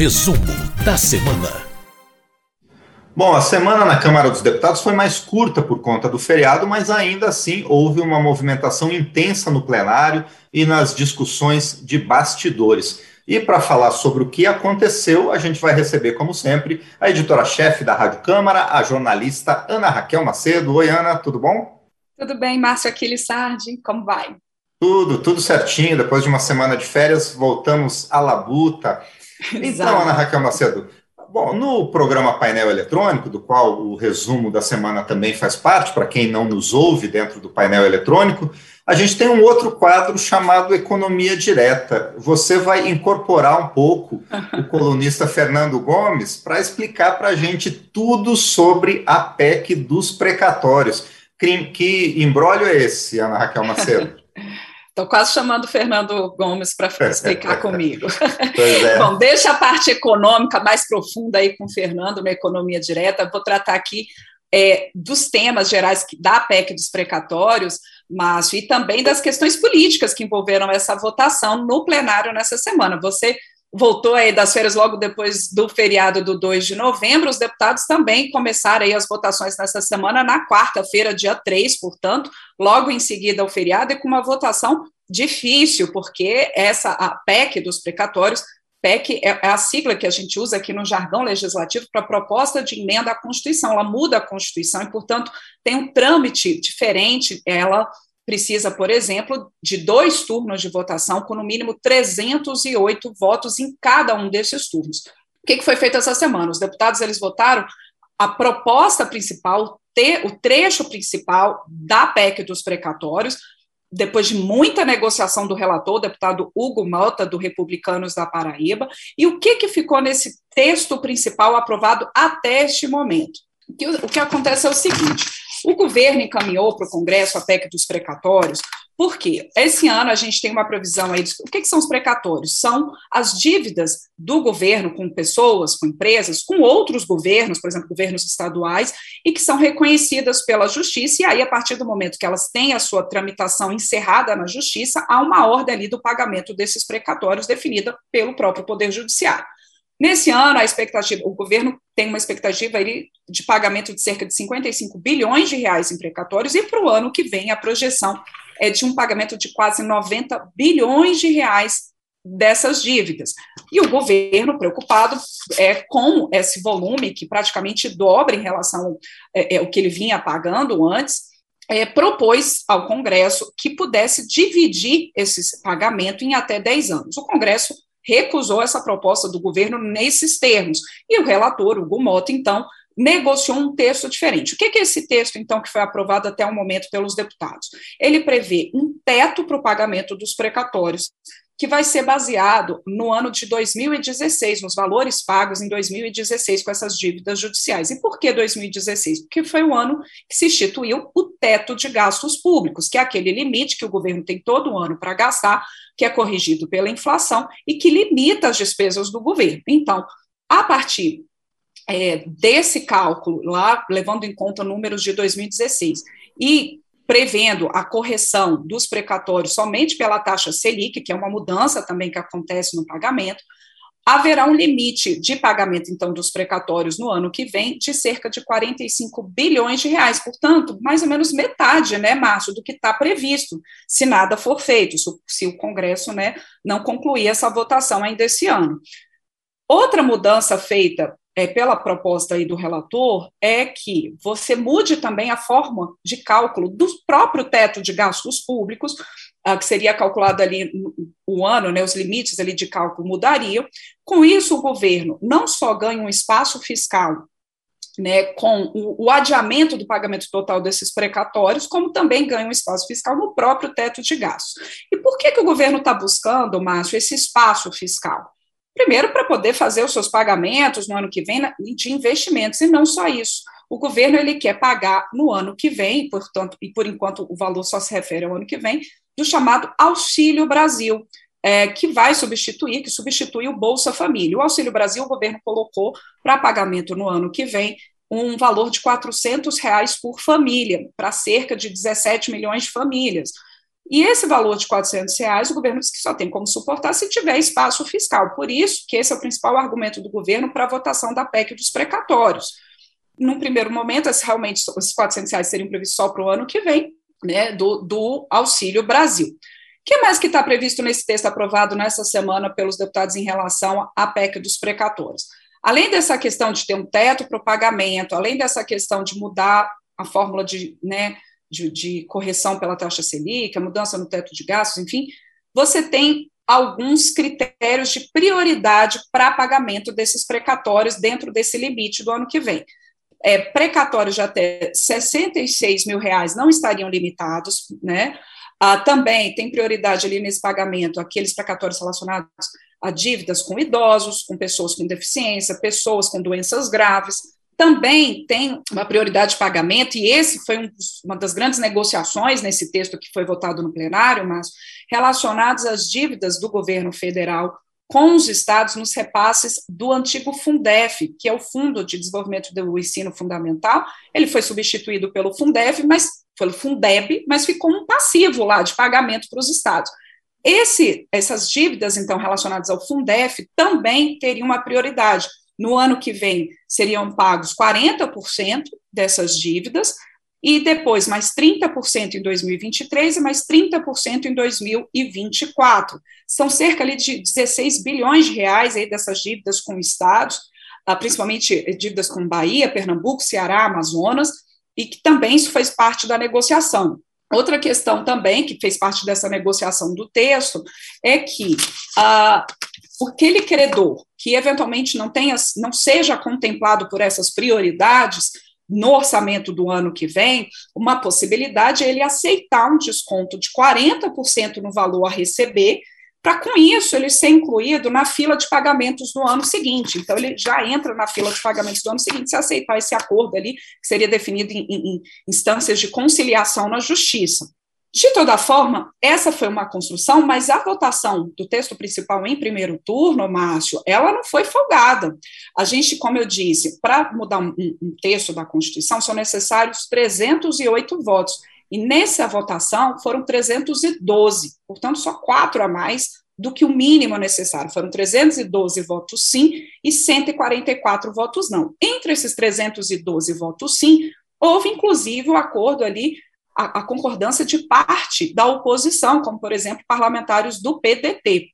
Resumo da semana. Bom, a semana na Câmara dos Deputados foi mais curta por conta do feriado, mas ainda assim houve uma movimentação intensa no plenário e nas discussões de bastidores. E para falar sobre o que aconteceu, a gente vai receber, como sempre, a editora-chefe da Rádio Câmara, a jornalista Ana Raquel Macedo. Oi, Ana, tudo bom? Tudo bem, Márcio Aquiles Sardi, como vai? Tudo, tudo certinho. Depois de uma semana de férias, voltamos à labuta. Então, Ana Raquel Macedo, bom, no programa Painel Eletrônico, do qual o resumo da semana também faz parte, para quem não nos ouve dentro do painel eletrônico, a gente tem um outro quadro chamado Economia Direta. Você vai incorporar um pouco o colunista Fernando Gomes para explicar para a gente tudo sobre a PEC dos precatórios. Que, embrólio é esse, Ana Raquel Macedo? Estou quase chamando o Fernando Gomes para explicar comigo. É. Bom, deixa a parte econômica mais profunda aí com o Fernando na economia direta. Vou tratar aqui é, dos temas gerais da PEC dos precatórios, mas e também das questões políticas que envolveram essa votação no plenário nessa semana. Você voltou aí das férias logo depois do feriado do 2 de novembro, os deputados também começaram aí as votações nessa semana, na quarta-feira, dia 3, portanto, logo em seguida ao feriado, e com uma votação difícil, porque essa, a PEC dos precatórios, PEC é, é a sigla que a gente usa aqui no jargão legislativo para proposta de emenda à Constituição, ela muda a Constituição e, portanto, tem um trâmite diferente, ela precisa, por exemplo, de dois turnos de votação, com no mínimo 308 votos em cada um desses turnos. O que, foi feito essa semana? Os deputados eles votaram a proposta principal, o trecho principal da PEC dos precatórios, depois de muita negociação do relator, o deputado Hugo Mota, do Republicanos da Paraíba, e o que, que ficou nesse texto principal aprovado até este momento? O que, o que acontece é o seguinte: o governo encaminhou para o Congresso a PEC dos precatórios, porque esse ano a gente tem uma previsão aí. O que, que são os precatórios? São as dívidas do governo com pessoas, com empresas, com outros governos, por exemplo, governos estaduais, e que são reconhecidas pela justiça, e aí, a partir do momento que elas têm a sua tramitação encerrada na justiça, há uma ordem ali do pagamento desses precatórios definida pelo próprio Poder Judiciário. Nesse ano, a expectativa, o governo tem uma expectativa de pagamento de cerca de 55 bilhões de reais em precatórios, e para o ano que vem a projeção é de um pagamento de quase 90 bilhões de reais dessas dívidas. E o governo, preocupado é, com esse volume, que praticamente dobra em relação ao é, é, que ele vinha pagando antes, é, propôs ao Congresso que pudesse dividir esse pagamento em até 10 anos. O Congresso recusou essa proposta do governo nesses termos. E o relator, o Mota, então, negociou um texto diferente. O que é esse texto, então, que foi aprovado até o momento pelos deputados? Ele prevê um teto para o pagamento dos precatórios, que vai ser baseado no ano de 2016, nos valores pagos em 2016 com essas dívidas judiciais. E por que 2016? Porque foi o ano que se instituiu o teto de gastos públicos, que é aquele limite que o governo tem todo ano para gastar, que é corrigido pela inflação e que limita as despesas do governo. Então, a partir é, desse cálculo, lá levando em conta números de 2016, e prevendo a correção dos precatórios somente pela taxa Selic, que é uma mudança também que acontece no pagamento, haverá um limite de pagamento, então, dos precatórios no ano que vem de cerca de 45 bilhões de reais. Portanto, mais ou menos metade, né, Márcio, do que está previsto, se nada for feito, se o Congresso né, não concluir essa votação ainda esse ano. Outra mudança feita é, pela proposta aí do relator é que você mude também a forma de cálculo do próprio teto de gastos públicos, ah, que seria calculado ali o ano, né, os limites ali de cálculo mudariam. Com isso, o governo não só ganha um espaço fiscal né, com o, o, adiamento do pagamento total desses precatórios, como também ganha um espaço fiscal no próprio teto de gastos. E por que, que o governo está buscando, Márcio, esse espaço fiscal? Primeiro, para poder fazer os seus pagamentos no ano que vem de investimentos, e não só isso. O governo ele quer pagar no ano que vem, portanto, e por enquanto o valor só se refere ao ano que vem, do chamado Auxílio Brasil, é, que vai substituir, que substitui o Bolsa Família. O Auxílio Brasil, o governo colocou para pagamento no ano que vem um valor de R$ reais por família, para cerca de 17 milhões de famílias. E esse valor de 400 reais, o governo diz que só tem como suportar se tiver espaço fiscal. Por isso que esse é o principal argumento do governo para a votação da PEC dos precatórios. Num primeiro momento, realmente os 400 reais seriam previstos só para o ano que vem, né, do, do Auxílio Brasil. O que mais que está previsto nesse texto aprovado nessa semana pelos deputados em relação à PEC dos precatórios? Além dessa questão de ter um teto para o pagamento, além dessa questão de mudar a fórmula de, né, de, de correção pela taxa Selic, a mudança no teto de gastos, enfim, você tem alguns critérios de prioridade para pagamento desses precatórios dentro desse limite do ano que vem. É, precatórios de até 66 mil reais não estariam limitados, né? Ah, também tem prioridade ali nesse pagamento aqueles precatórios relacionados a dívidas com idosos, com pessoas com deficiência, pessoas com doenças graves, também tem uma prioridade de pagamento, e esse foi um, uma das grandes negociações nesse texto que foi votado no plenário, mas relacionados às dívidas do governo federal com os estados nos repasses do antigo Fundef, que é o Fundo de Desenvolvimento do Ensino Fundamental. Ele foi substituído pelo Fundef, mas pelo Fundeb, mas ficou um passivo lá de pagamento para os estados. Esse, essas dívidas, então, relacionadas ao Fundef, também teriam uma prioridade, no ano que vem seriam pagos 40% dessas dívidas, e depois mais 30% em 2023 e mais 30% em 2024. São cerca ali, de 16 bilhões de reais aí dessas dívidas com estados, ah, principalmente dívidas com Bahia, Pernambuco, Ceará, Amazonas, e que também isso faz parte da negociação. Outra questão também, que fez parte dessa negociação do texto, é que ah, aquele credor que eventualmente não tenha, não seja contemplado por essas prioridades no orçamento do ano que vem, uma possibilidade é ele aceitar um desconto de 40% no valor a receber, para com isso ele ser incluído na fila de pagamentos do ano seguinte. Então, ele já entra na fila de pagamentos do ano seguinte se aceitar esse acordo ali, que seria definido em, em, em instâncias de conciliação na justiça. De toda forma, essa foi uma construção, mas a votação do texto principal em primeiro turno, Márcio, ela não foi folgada. A gente, como eu disse, para mudar um, um, texto da Constituição, são necessários 308 votos. E nessa votação foram 312, portanto, só quatro a mais do que o mínimo necessário. Foram 312 votos sim e 144 votos não. Entre esses 312 votos sim, houve inclusive o acordo ali a, a concordância de parte da oposição, como, por exemplo, parlamentares do PDT.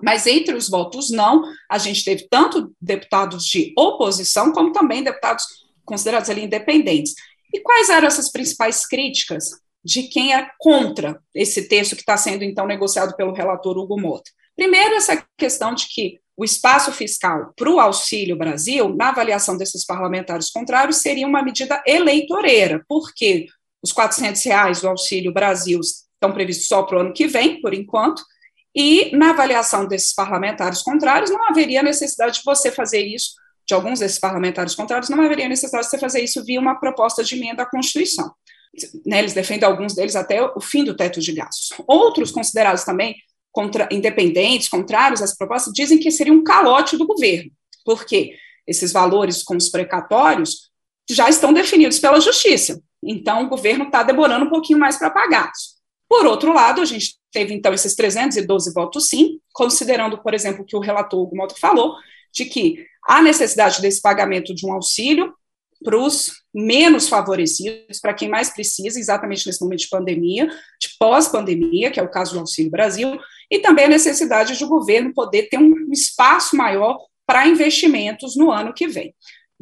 Mas entre os votos não, a gente teve tanto deputados de oposição, como também deputados considerados ali independentes. E quais eram essas principais críticas de quem é contra esse texto que está sendo, então, negociado pelo relator Hugo Mota? Primeiro, essa questão de que o espaço fiscal para o Auxílio Brasil, na avaliação desses parlamentares contrários, seria uma medida eleitoreira, porque os 400 reais do Auxílio Brasil estão previstos só para o ano que vem, por enquanto, e na avaliação desses parlamentares contrários, não haveria necessidade de você fazer isso, de alguns desses parlamentares contrários, não haveria necessidade de você fazer isso via uma proposta de emenda à Constituição. Né, eles defendem alguns deles até o fim do teto de gastos. Outros considerados também contra, independentes, contrários às propostas, dizem que seria um calote do governo, porque esses valores com os precatórios já estão definidos pela justiça. Então, o governo está demorando um pouquinho mais para pagar. Por outro lado, a gente teve, então, esses 312 votos sim, considerando, por exemplo, que o relator Hugo Mota falou, de que há necessidade desse pagamento de um auxílio para os menos favorecidos, para quem mais precisa, exatamente nesse momento de pandemia, de pós-pandemia, que é o caso do Auxílio Brasil, e também a necessidade de o governo poder ter um espaço maior para investimentos no ano que vem.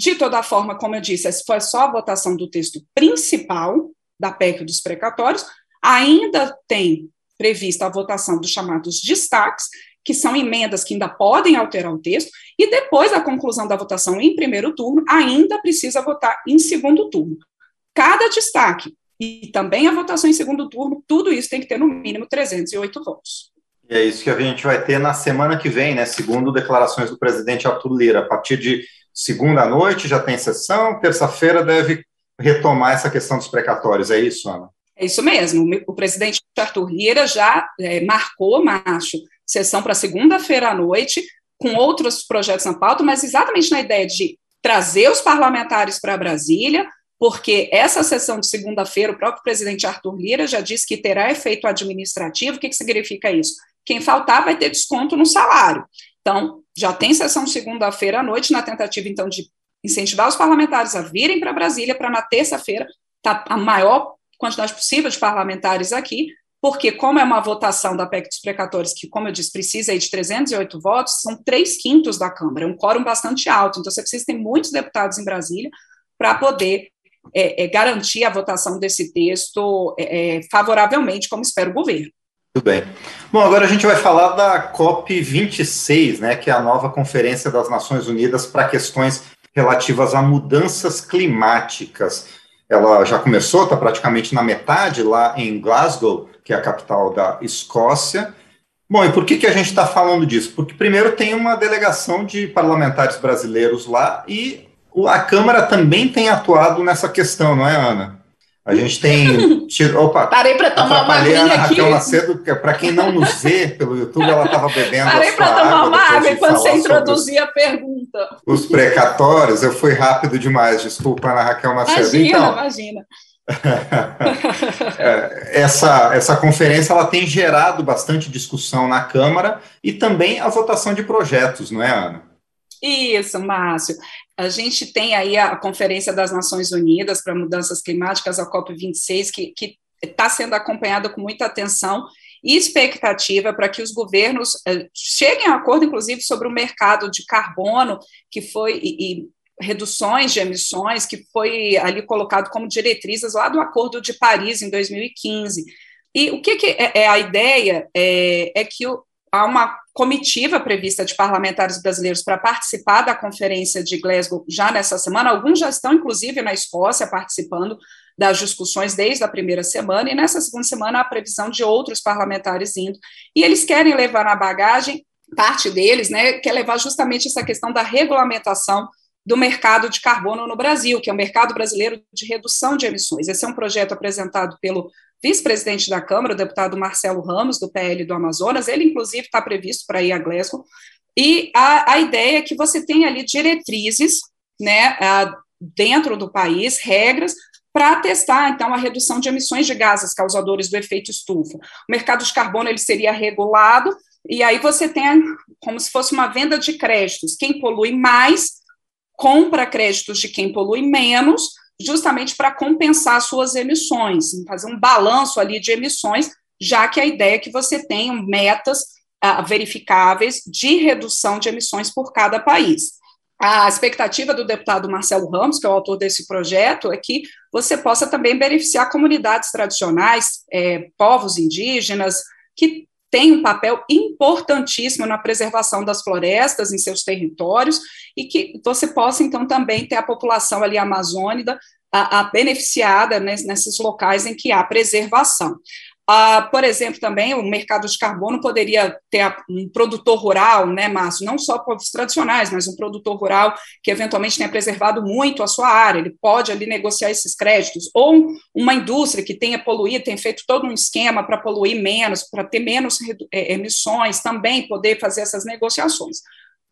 De toda forma, como eu disse, essa foi só a votação do texto principal da PEC dos precatórios, ainda tem prevista a votação dos chamados destaques, que são emendas que ainda podem alterar o texto, e depois da conclusão da votação em primeiro turno, ainda precisa votar em segundo turno. Cada destaque e também a votação em segundo turno, tudo isso tem que ter no mínimo 308 votos. E é isso que a gente vai ter na semana que vem, né? Segundo declarações do presidente Arthur Lira, a partir de segunda noite já tem sessão, terça-feira deve retomar essa questão dos precatórios, é isso, Ana? É isso mesmo. O presidente Arthur Lira já é, marcou, macho, sessão para segunda-feira à noite, com outros projetos na pauta, mas exatamente na ideia de trazer os parlamentares para Brasília, porque essa sessão de segunda-feira, o próprio presidente Arthur Lira já disse que terá efeito administrativo. O que, que significa isso? Quem faltar vai ter desconto no salário. Então, já tem sessão segunda-feira à noite, na tentativa, então, de incentivar os parlamentares a virem para Brasília, para na terça-feira tá a maior quantidade possível de parlamentares aqui, porque como é uma votação da PEC dos precatórios, que, como eu disse, precisa de 308 votos, são três quintos da Câmara, é um quórum bastante alto, então você precisa ter muitos deputados em Brasília para poder é, é, garantir a votação desse texto é, é favoravelmente, como espera o governo. Muito bem. Bom, agora a gente vai falar da COP26, né, que é a nova Conferência das Nações Unidas para questões relativas a mudanças climáticas. Ela já começou, está praticamente na metade, lá em Glasgow, que é a capital da Escócia. Bom, e por que, que a gente está falando disso? Porque, primeiro, tem uma delegação de parlamentares brasileiros lá e a Câmara também tem atuado nessa questão, não é, Ana? A gente tem. Opa! Parei para tomar uma aguinha aqui. Raquel Macedo, para quem não nos vê pelo YouTube, ela estava bebendo. Parei para tomar uma água enquanto você introduzia a pergunta. Os precatórios, eu fui rápido demais, desculpa, Ana Raquel Macedo. Imagina, então, imagina. É, essa, essa conferência ela tem gerado bastante discussão na Câmara e também a votação de projetos, não é, Ana? Isso, Márcio. A gente tem aí a Conferência das Nações Unidas para Mudanças Climáticas, a COP26, que está sendo acompanhada com muita atenção e expectativa para que os governos uh, cheguem a acordo, inclusive, sobre o mercado de carbono, que foi, e, e reduções de emissões, que foi ali colocado como diretrizes lá do Acordo de Paris, em 2015. E o que, que é, é, a ideia? É, é que há uma comitiva prevista de parlamentares brasileiros para participar da conferência de Glasgow já nessa semana. Alguns já estão, inclusive, na Escócia, participando das discussões desde a primeira semana, e nessa segunda semana a previsão de outros parlamentares indo. E eles querem levar na bagagem, parte deles, né, quer levar justamente essa questão da regulamentação do mercado de carbono no Brasil, que é o mercado brasileiro de redução de emissões. Esse é um projeto apresentado pelo vice-presidente da Câmara, o deputado Marcelo Ramos, do PL do Amazonas, ele, inclusive, está previsto para ir a Glasgow, e a, a ideia é que você tenha ali diretrizes, né, dentro do país, regras para testar, então, a redução de emissões de gases causadores do efeito estufa. O mercado de carbono, ele seria regulado, e aí você tem como se fosse uma venda de créditos. Quem polui mais, compra créditos de quem polui menos, justamente para compensar suas emissões, fazer um balanço ali de emissões, já que a ideia é que você tenha metas uh, verificáveis de redução de emissões por cada país. A expectativa do deputado Marcelo Ramos, que é o autor desse projeto, é que você possa também beneficiar comunidades tradicionais, é, povos indígenas, que tem um papel importantíssimo na preservação das florestas em seus territórios e que você possa, então, também ter a população ali amazônica a, a beneficiada nesses locais em que há preservação. Ah, por exemplo, também o mercado de carbono poderia ter um produtor rural, né, Márcio? Não só povos tradicionais, mas um produtor rural que eventualmente tenha preservado muito a sua área, ele pode ali negociar esses créditos, ou uma indústria que tenha poluído, tem feito todo um esquema para poluir menos, para ter menos é, emissões, também poder fazer essas negociações.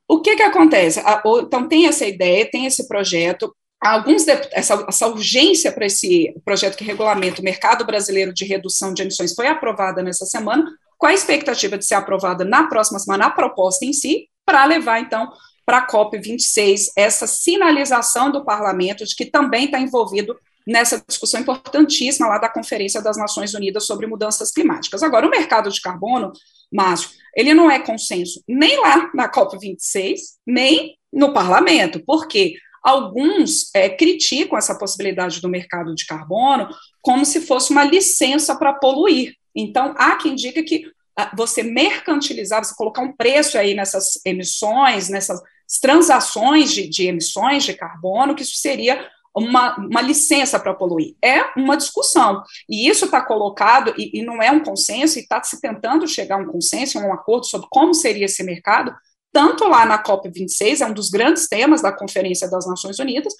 O que, que acontece? Então, tem essa ideia, tem esse projeto, alguns essa, essa urgência para esse projeto que regulamenta o mercado brasileiro de redução de emissões foi aprovada nessa semana, com a expectativa de ser aprovada na próxima semana a proposta em si, para levar, então, para a COP26 essa sinalização do parlamento de que também está envolvido nessa discussão importantíssima lá da Conferência das Nações Unidas sobre Mudanças Climáticas. Agora, o mercado de carbono, Márcio, ele não é consenso nem lá na COP26, nem no parlamento. Por quê? Alguns é, criticam essa possibilidade do mercado de carbono como se fosse uma licença para poluir. Então, há quem diga que ah, você mercantilizar, você colocar um preço aí nessas emissões, nessas transações de, de emissões de carbono, que isso seria uma, uma licença para poluir. É uma discussão. E isso está colocado, e, e, não é um consenso, e está se tentando chegar a um consenso, a um acordo sobre como seria esse mercado, tanto lá na COP26, é um dos grandes temas da Conferência das Nações Unidas,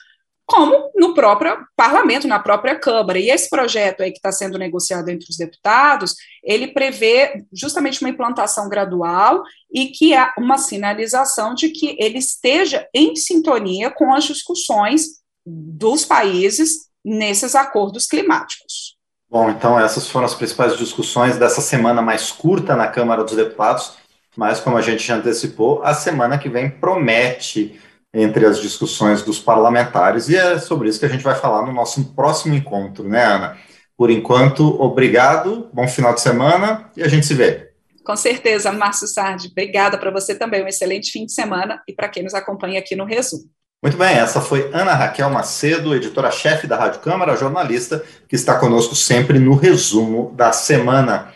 como no próprio parlamento, na própria Câmara. E esse projeto aí que está sendo negociado entre os deputados, ele prevê justamente uma implantação gradual e que é uma sinalização de que ele esteja em sintonia com as discussões dos países nesses acordos climáticos. Bom, então essas foram as principais discussões dessa semana mais curta na Câmara dos Deputados, mas como a gente já antecipou, a semana que vem promete entre as discussões dos parlamentares, e é sobre isso que a gente vai falar no nosso próximo encontro, né, Ana? Por enquanto, obrigado, bom final de semana e a gente se vê. Com certeza, Márcio Sardi. Obrigada para você também, um excelente fim de semana e para quem nos acompanha aqui no Resumo. Muito bem, essa foi Ana Raquel Macedo, editora-chefe da Rádio Câmara, jornalista, que está conosco sempre no resumo da semana.